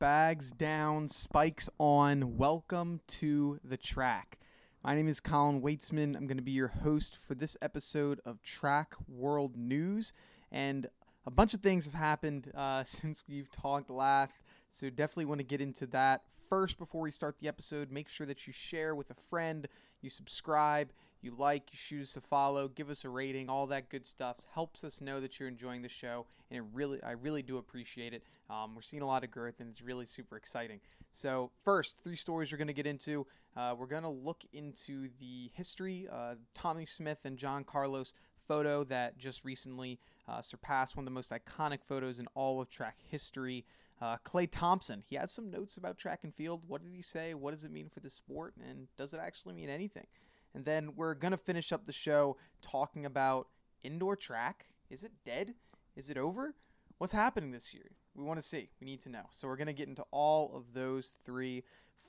Bags down, spikes on. Welcome to the track. My name is Colin Weitzman. I'm going to be your host for this episode of Track World News. And a bunch of things have happened uh, since we've talked last. So definitely want to get into that. First, before we start the episode, make sure that you share with a friend, you subscribe, you like, you choose to follow, give us a rating, all that good stuff helps us know that you're enjoying the show, and it really, I really do appreciate it. Um, we're seeing a lot of growth, and it's really super exciting. So, first, three stories we're going to get into. Uh, we're going to look into the history, Tommie Smith and John Carlos photo that just recently uh, surpassed one of the most iconic photos in all of track history. Uh, Klay Thompson, he had some notes about track and field. What did he say? What does it mean for the sport? And does it actually mean anything? And then we're going to finish up the show talking about indoor track. Is it dead? Is it over? What's happening this year? We want to see. We need to know. So we're going to get into all of those three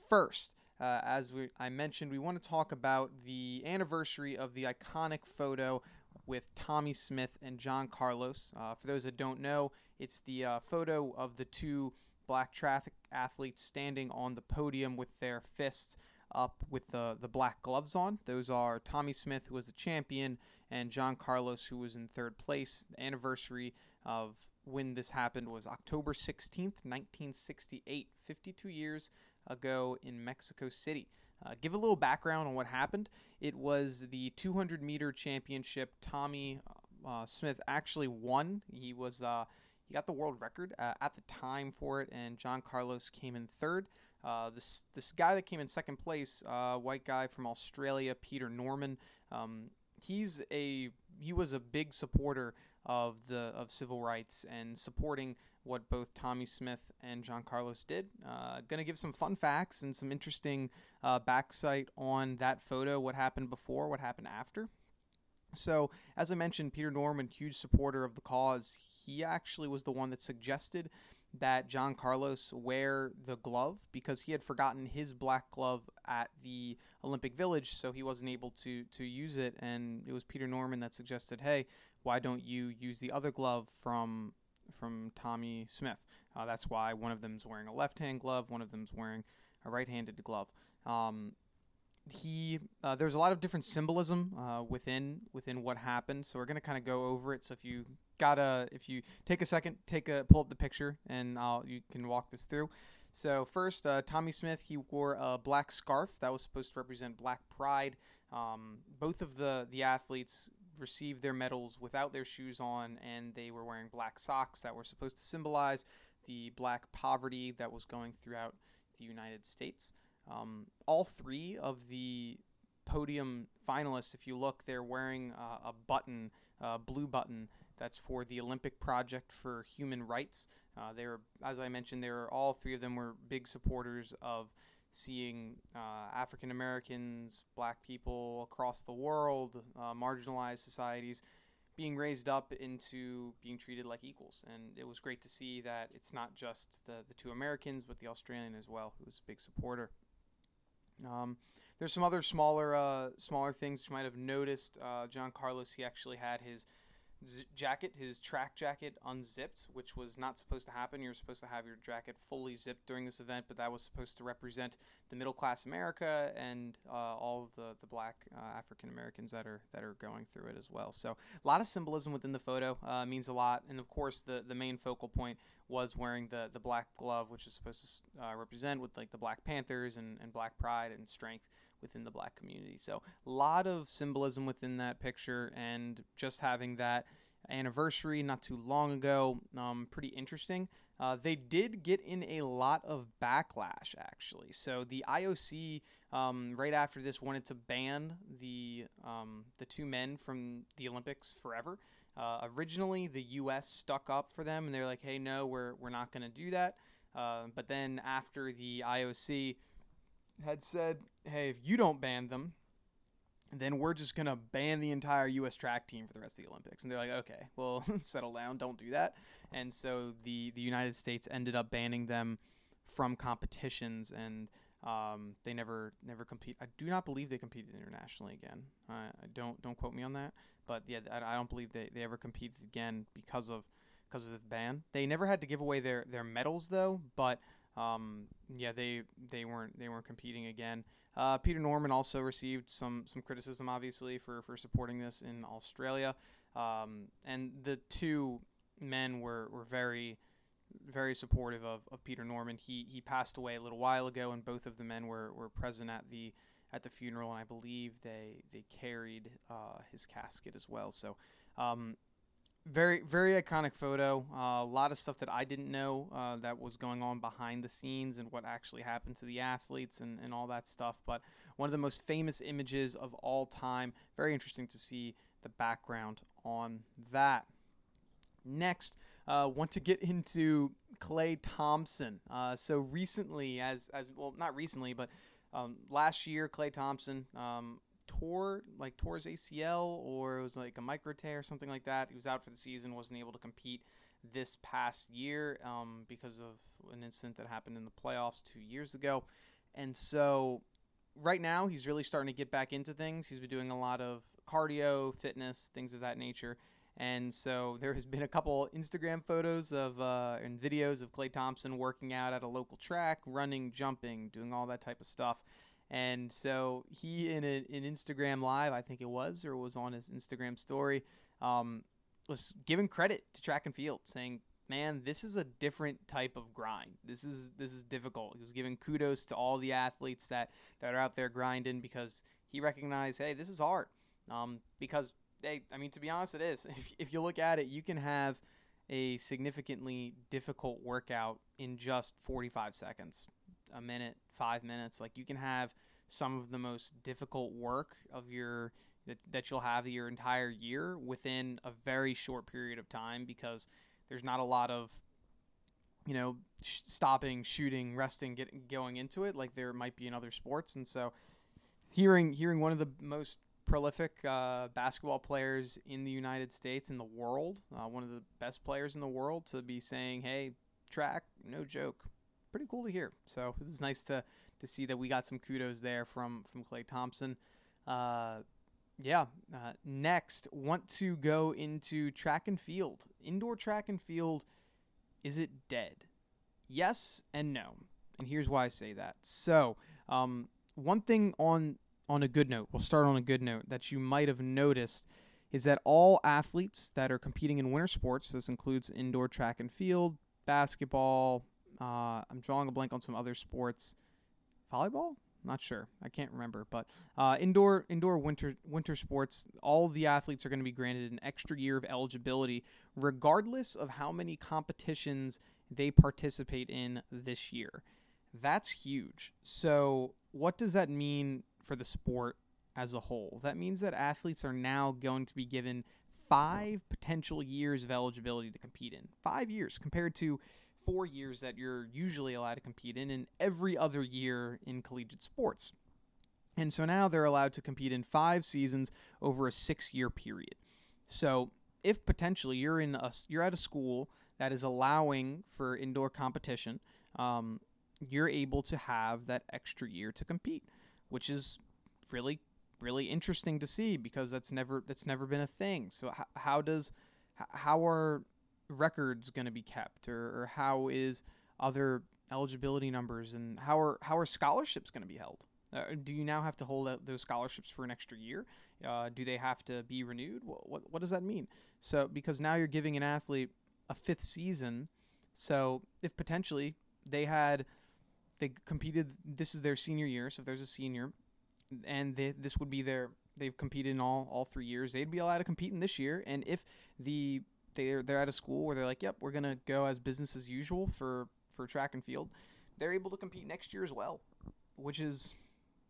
first. Uh, as we, I mentioned, we want to talk about the anniversary of the iconic photo with Tommie Smith and John Carlos. Uh, for those that don't know, it's the uh, photo of the two black track athletes standing on the podium with their fists up with the, the black gloves on. Those are Tommie Smith, who was the champion, and John Carlos, who was in third place. The anniversary of when this happened was October 16th, 1968, 52 years ago in Mexico City. Uh, give a little background on what happened. It was the 200 meter championship. Tommie uh, Smith actually won. He was uh, he got the world record uh, at the time for it, and John Carlos came in third. Uh, this this guy that came in second place, uh, white guy from Australia, Peter Norman. Um, he's a he was a big supporter of the of civil rights and supporting what both Tommie Smith and John Carlos did. Uh, gonna give some fun facts and some interesting uh, backside on that photo, what happened before, what happened after. So, as I mentioned, Peter Norman, huge supporter of the cause, he actually was the one that suggested that John Carlos wear the glove because he had forgotten his black glove at the Olympic Village, so he wasn't able to to use it. And it was Peter Norman that suggested, "Hey, why don't you use the other glove from from Tommie Smith?" Uh, that's why one of them's wearing a left-hand glove, one of them's wearing a right-handed glove. Um, he uh, there's a lot of different symbolism uh, within within what happened. So we're going to kind of go over it. So if you gotta if you take a second take a pull up the picture and I'll you can walk this through. So first uh, Tommie Smith he wore a black scarf that was supposed to represent black pride. Um, both of the the athletes received their medals without their shoes on and they were wearing black socks that were supposed to symbolize the black poverty that was going throughout the United States um, all three of the podium finalists, if you look, they're wearing uh, a button, a blue button, that's for the Olympic Project for Human Rights. Uh, they were, as I mentioned, they were all three of them were big supporters of seeing uh, African Americans, Black people across the world, uh, marginalized societies being raised up into being treated like equals. And it was great to see that it's not just the, the two Americans, but the Australian as well, who was a big supporter. Um, there's some other smaller uh, smaller things you might have noticed. Uh, John Carlos he actually had his z- jacket, his track jacket, unzipped, which was not supposed to happen. You're supposed to have your jacket fully zipped during this event, but that was supposed to represent the middle class America and uh, all of the the black uh, African Americans that are that are going through it as well. So a lot of symbolism within the photo uh, means a lot, and of course the the main focal point was wearing the the black glove, which is supposed to uh, represent with like the Black Panthers and, and black pride and strength within the black community. So a lot of symbolism within that picture, and just having that anniversary not too long ago, um, pretty interesting. Uh, they did get in a lot of backlash, actually. So the IOC, um, right after this, wanted to ban the um, the two men from the Olympics forever. Uh, originally, the U.S. stuck up for them, and they're like, "Hey, no, we're we're not going to do that." Uh, but then after the IOC had said, "Hey, if you don't ban them, then we're just gonna ban the entire U.S. track team for the rest of the Olympics." And they're like, "Okay, well, settle down, don't do that." And so the the United States ended up banning them from competitions, and Um, they never never compete. I do not believe they competed internationally again. I don't don't quote me on that. But yeah, I, I don't believe they, they ever competed again because of because of the ban. They never had to give away their, their medals though, but um, yeah, they they weren't they weren't competing again. Uh, Peter Norman also received some some criticism, obviously, for for supporting this in Australia. Um, and the two men were, were very very supportive of, of Peter Norman. He he passed away a little while ago, and both of the men were, were present at the at the funeral, and I believe they they carried uh, his casket as well. So. Um, very very iconic photo. Uh, a lot of stuff that i didn't know uh, that was going on behind the scenes and what actually happened to the athletes and, and all that stuff. But one of the most famous images of all time. Very interesting to see the background on that. Next uh, want to get into Klay thompson. Uh, so recently as as well not recently but um, last year Klay thompson um, tore like tore his acl or it was like a micro tear or something like that. He was out for the season wasn't able to compete this past year um, because of an incident that happened in the playoffs two years ago. And so right now he's really starting to get back into things. He's been doing a lot of cardio fitness things of that nature. And so there has been a couple Instagram photos of uh, and videos of Klay Thompson working out at a local track, running, jumping, doing all that type of stuff. And so he in an Instagram live, I think it was, or was on his Instagram story, um, was giving credit to track and field, saying, "Man, this is a different type of grind. This is this is difficult." He was giving kudos to all the athletes that that are out there grinding because he recognized, "Hey, this is hard." Um, because they, I mean, to be honest, it is. If, if you look at it, you can have a significantly difficult workout in just 45 seconds, a minute, five minutes. Like you can have some of the most difficult work of your that, that you'll have your entire year within a very short period of time because there's not a lot of you know sh- stopping shooting resting getting going into it like there might be in other sports and so hearing hearing one of the most prolific uh, basketball players in the United States, in the world, uh, one of the best players in the world, to be saying, "Hey, track, no joke." Pretty cool to hear. So it was nice to to see that we got some kudos there from from Klay Thompson. Uh, yeah. Uh, next, want to go into track and field. Indoor track and field, is it dead? Yes and no. And here's why I say that. So, um, one thing on on a good note, we'll start on a good note that you might have noticed is that all athletes that are competing in winter sports, this includes indoor track and field, basketball, uh, I'm drawing a blank on some other sports, volleyball. Not sure. I can't remember. But uh, indoor indoor winter winter sports, all of the athletes are going to be granted an extra year of eligibility, regardless of how many competitions they participate in this year. That's huge. So, what does that mean for the sport as a whole? That means that athletes are now going to be given five potential years of eligibility to compete in. Five years compared to four years that you're usually allowed to compete in, and every other year in collegiate sports. And so now they're allowed to compete in five seasons over a six year period. So, if potentially you're in a you're at a school that is allowing for indoor competition, um, you're able to have that extra year to compete, which is really really interesting to see because that's never that's never been a thing. So how, how does how are records going to be kept or, or how is other eligibility numbers and how are how are scholarships going to be held? Uh, do you now have to hold out those scholarships for an extra year? Uh, do they have to be renewed? What, what, what does that mean? So because now you're giving an athlete a fifth season, so if potentially they had they competed. This is their senior year, so if there's a senior, and they, this would be their they've competed in all all three years, they'd be allowed to compete in this year. And if the they're they're at a school where they're like, yep, we're gonna go as business as usual for for track and field, they're able to compete next year as well, which is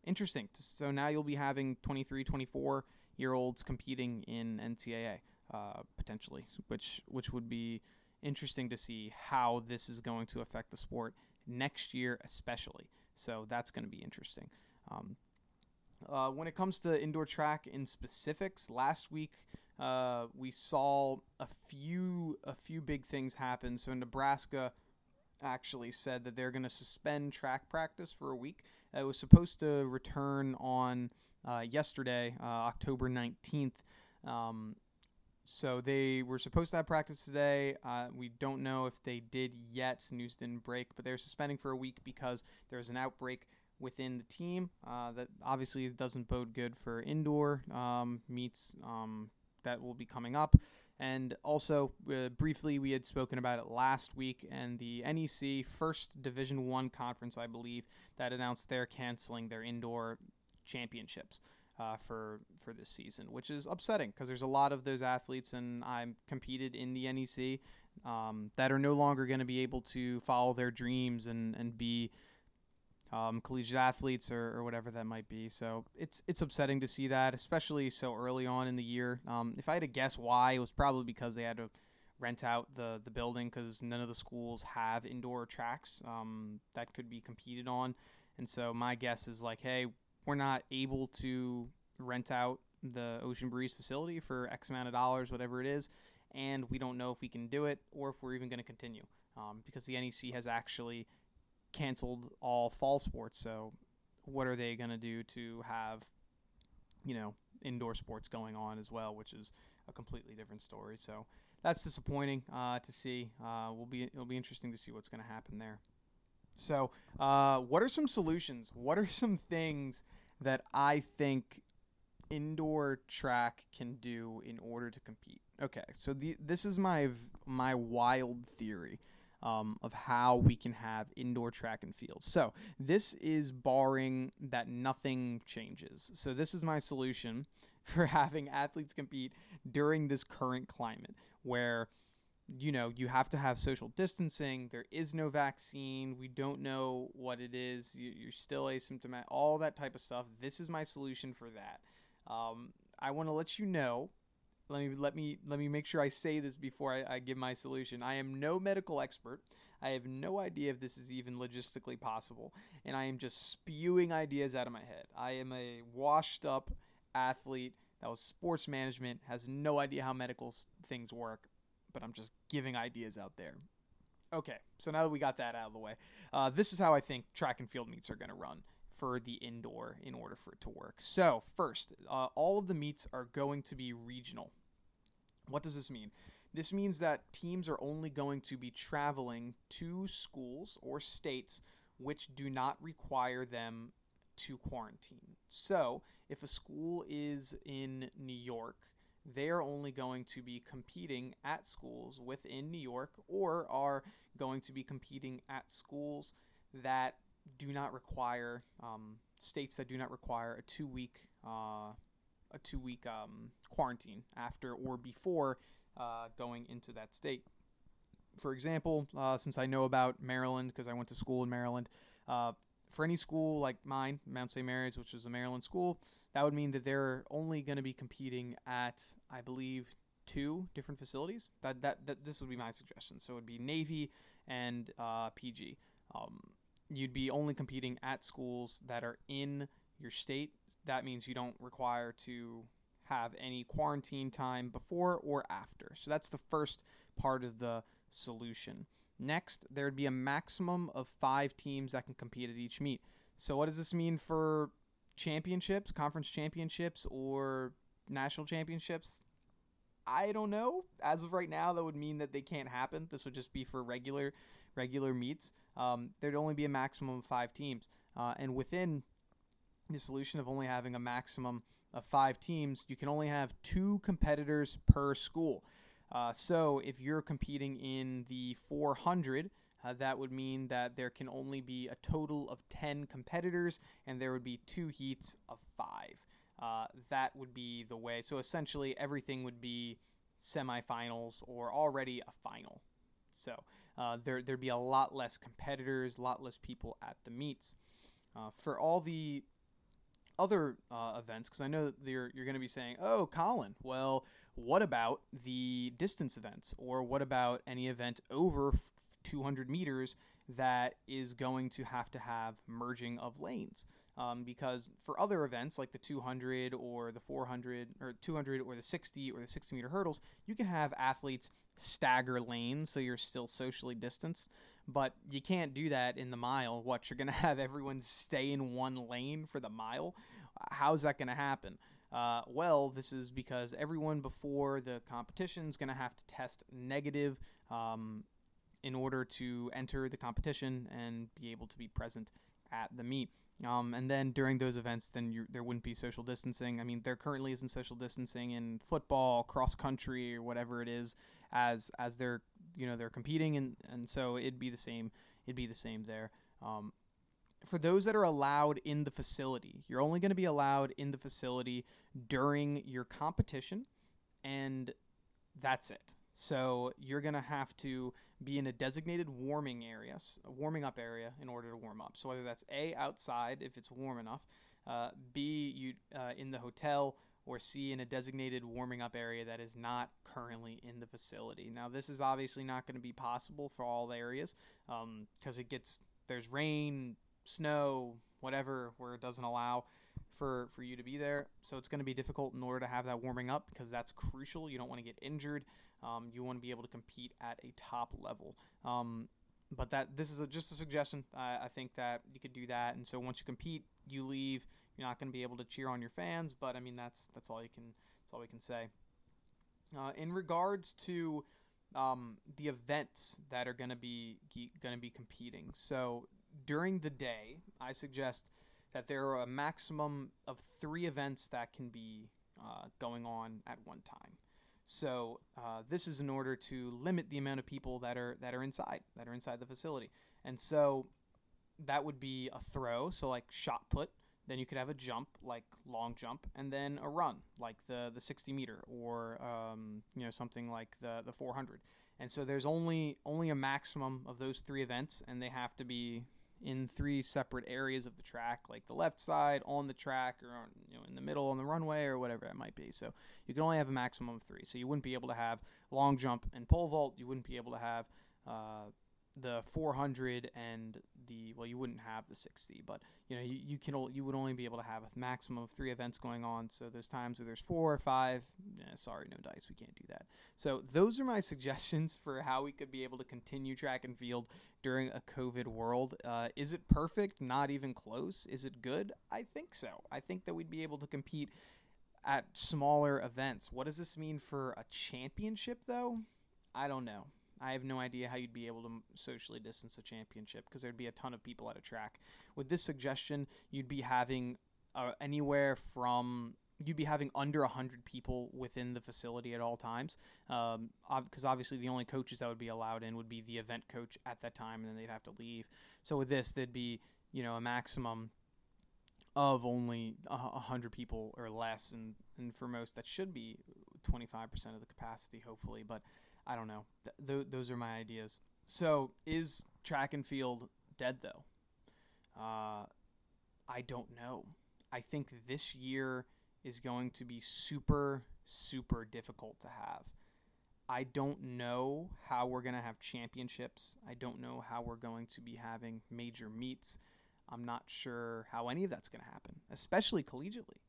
interesting. So now you'll be having 23, 24 year olds competing in NCAA uh, potentially, which which would be interesting to see how this is going to affect the sport next year, especially. So that's going to be interesting. Um, uh, when it comes to indoor track in specifics, last week uh, we saw a few a few big things happen. So Nebraska actually said that they're going to suspend track practice for a week. It was supposed to return on uh, yesterday, uh, October 19th. Um, so they were supposed to have practice today. Uh, we don't know if they did yet. News didn't break, but they're suspending for a week because there's an outbreak within the team. Uh, that obviously doesn't bode good for indoor um, meets um, that will be coming up. And also, uh, briefly, we had spoken about it last week, and the NEC First Division One conference, I believe, that announced they're canceling their indoor championships uh, for for this season, which is upsetting because there's a lot of those athletes, and I'm competed in the NEC um, that are no longer going to be able to follow their dreams and and be um, collegiate athletes or, or whatever that might be. So it's it's upsetting to see that, especially so early on in the year. Um, if I had to guess why, it was probably because they had to rent out the the building because none of the schools have indoor tracks um, that could be competed on. And so my guess is like, hey, we're not able to rent out the Ocean Breeze facility for X amount of dollars, whatever it is, and we don't know if we can do it or if we're even going to continue um, because the NEC has actually canceled all fall sports. So, what are they going to do to have, you know, indoor sports going on as well, which is a completely different story. So that's disappointing uh, to see. Uh, will be it'll be interesting to see what's going to happen there. So, uh, what are some solutions? What are some things that I think indoor track can do in order to compete? Okay, so the, this is my my wild theory um, of how we can have indoor track and field. So this is barring that nothing changes. So this is my solution for having athletes compete during this current climate where you know you have to have social distancing there is no vaccine we don't know what it is you're still asymptomatic all that type of stuff this is my solution for that um, i want to let you know let me let me let me make sure I say this before I, I give my solution. I am no medical expert. I have no idea if this is even logistically possible, and I am just spewing ideas out of my head. I am a washed up athlete that was sports management, has no idea how medical things work, but I'm just giving ideas out there. Okay, so now that we got that out of the way, uh, this is how I think track and field meets are going to run for the indoor in order for it to work. So, first, uh, all of the meets are going to be regional. What does this mean? This means that teams are only going to be traveling to schools or states which do not require them to quarantine. So, if a school is in New York, they are only going to be competing at schools within New York or are going to be competing at schools that do not require um, states that do not require a two week uh, a two week um, quarantine after or before uh, going into that state. For example, uh, since I know about Maryland because I went to school in Maryland, uh, for any school like mine, Mount St. Mary's, which is a Maryland school, that would mean that they're only going to be competing at, I believe, two different facilities. That, that that this would be my suggestion. So it would be Navy and uh, PG. Um, you'd be only competing at schools that are in your state. That means you don't require to have any quarantine time before or after. So that's the first part of the solution. Next, there'd be a maximum of five teams that can compete at each meet. So, what does this mean for championships, conference championships, or national championships? I don't know. As of right now, that would mean that they can't happen. This would just be for regular regular meets. Um, there'd only be a maximum of five teams, uh, and within the solution of only having a maximum of five teams, you can only have two competitors per school. Uh, so if you're competing in the 400, uh, that would mean that there can only be a total of 10 competitors and there would be two heats of five. Uh, that would be the way. So essentially, everything would be semifinals or already a final. So uh, there, there'd be a lot less competitors, a lot less people at the meets. Uh, for all the other uh, events, because I know that you're, you're going to be saying, oh, Colin, well, what about the distance events? Or what about any event over 200 meters that is going to have to have merging of lanes? Um, because for other events like the 200 or the 400 or 200 or the 60 or the 60 meter hurdles, you can have athletes stagger lanes so you're still socially distanced. But you can't do that in the mile. What you're gonna have everyone stay in one lane for the mile? How's that gonna happen? Uh, well, this is because everyone before the competition is going to have to test negative um, in order to enter the competition and be able to be present at the meet. Um, and then during those events, then there wouldn't be social distancing. I mean, there currently isn't social distancing in football, cross country, or whatever it is, as as they're you know they're competing, and and so it'd be the same. It'd be the same there. Um, for those that are allowed in the facility, you're only going to be allowed in the facility during your competition, and that's it. So you're going to have to be in a designated warming area, a warming up area, in order to warm up. So whether that's A, outside if it's warm enough, uh, B, you uh, in the hotel, or C, in a designated warming up area that is not currently in the facility. Now, this is obviously not going to be possible for all areas because um, it gets there's rain, snow, whatever, where it doesn't allow for for you to be there. So it's going to be difficult in order to have that warming up because that's crucial. You don't want to get injured. Um, you want to be able to compete at a top level. Um, but that this is a, just a suggestion. I, I think that you could do that. And so once you compete, you leave. You're not going to be able to cheer on your fans. But I mean, that's that's all you can that's all we can say. Uh, in regards to um, the events that are going to be going to be competing, so during the day, I suggest that there are a maximum of three events that can be uh, going on at one time. So uh, this is in order to limit the amount of people that are that are inside that are inside the facility, and so that would be a throw, so like shot put. Then you could have a jump, like long jump, and then a run, like the the 60 meter, or um, you know something like the the 400. And so there's only only a maximum of those three events, and they have to be in three separate areas of the track, like the left side on the track, or on, you know in the middle on the runway, or whatever it might be. So you can only have a maximum of three. So you wouldn't be able to have long jump and pole vault. You wouldn't be able to have uh, the 400 and the well you wouldn't have the 60 but you know you, you can you would only be able to have a maximum of three events going on. So there's times where there's four or five eh, sorry no dice we can't do that. So those are my suggestions for how we could be able to continue track and field during a covid world. Uh, is it perfect? Not even close. Is it good? I think so. I think that we'd be able to compete at smaller events. What does this mean for a championship though? I don't know I have no idea how you'd be able to socially distance a championship because there'd be a ton of people at a track. With this suggestion, you'd be having uh, anywhere from you'd be having under 100 people within the facility at all times because um, ob- obviously the only coaches that would be allowed in would be the event coach at that time and then they'd have to leave so with this there'd be you know a maximum of only 100 people or less and, and for most that should be 25% of the capacity hopefully but I don't know. Th- th- those are my ideas. So, is track and field dead though? Uh, I don't know. I think this year is going to be super, super difficult to have. I don't know how we're going to have championships. I don't know how we're going to be having major meets. I'm not sure how any of that's going to happen, especially collegiately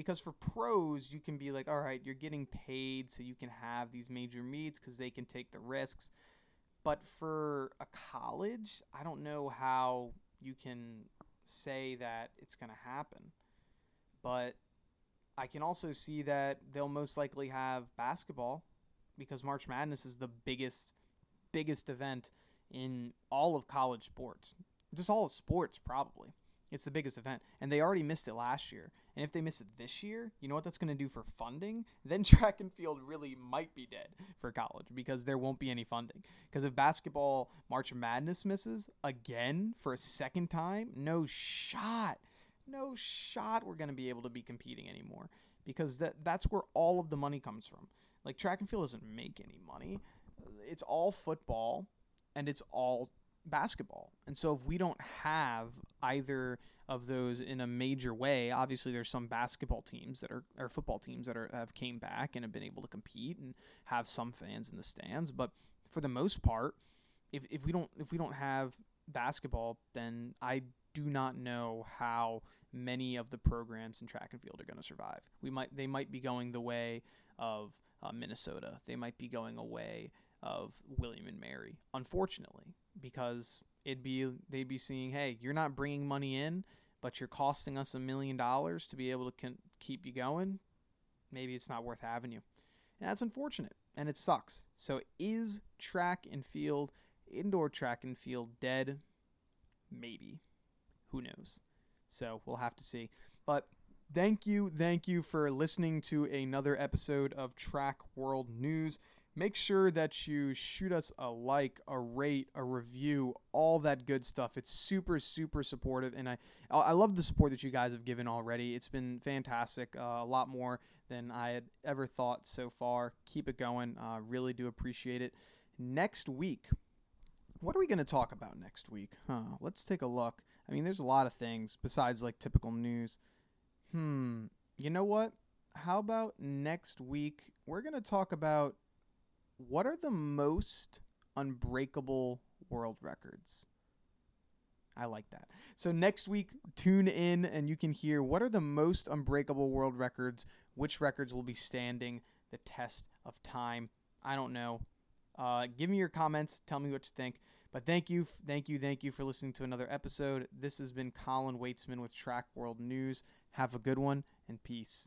because for pros you can be like all right you're getting paid so you can have these major meets because they can take the risks. But for a college i don't know how you can say that it's going to happen. But i can also see that they'll most likely have basketball because march madness is the biggest biggest event in all of college sports. Just all of sports probably. It's the biggest event, and they already missed it last year. And if they miss it this year, you know what that's going to do for funding? Then track and field really might be dead for college because there won't be any funding. Because if basketball March Madness misses again for a second time, no shot, no shot we're going to be able to be competing anymore because that that's where all of the money comes from. Like track and field doesn't make any money. It's all football and it's all basketball. And so if we don't have either of those in a major way, obviously there's some basketball teams that are or football teams that are have came back and have been able to compete and have some fans in the stands, but for the most part, if, if we don't if we don't have basketball, then I do not know how many of the programs in track and field are going to survive. We might they might be going the way of uh, Minnesota. They might be going away of William and Mary, unfortunately. Because it'd be they'd be seeing, hey, you're not bringing money in, but you're costing us a million dollars to be able to con- keep you going. Maybe it's not worth having you, and that's unfortunate, and it sucks. So is track and field, indoor track and field, dead? Maybe. Who knows? So we'll have to see. But thank you, thank you for listening to another episode of Track World News. Make sure that you shoot us a like, a rate, a review, all that good stuff. It's super, super supportive, and I I love the support that you guys have given already. It's been fantastic, uh, a lot more than I had ever thought so far. Keep it going. Uh, really do appreciate it. Next week, what are we going to talk about next week? Huh, let's take a look. I mean, there's a lot of things besides like typical news. Hmm, you know what? How about next week? We're going to talk about what are the most unbreakable world records? I like that. So next week, tune in and you can hear what are the most unbreakable world records, which records will be standing the test of time. I don't know. Uh, give me your comments. Tell me what you think. But thank you, thank you, thank you for listening to another episode. This has been Colin Weitzman with Track World News. Have a good one and peace.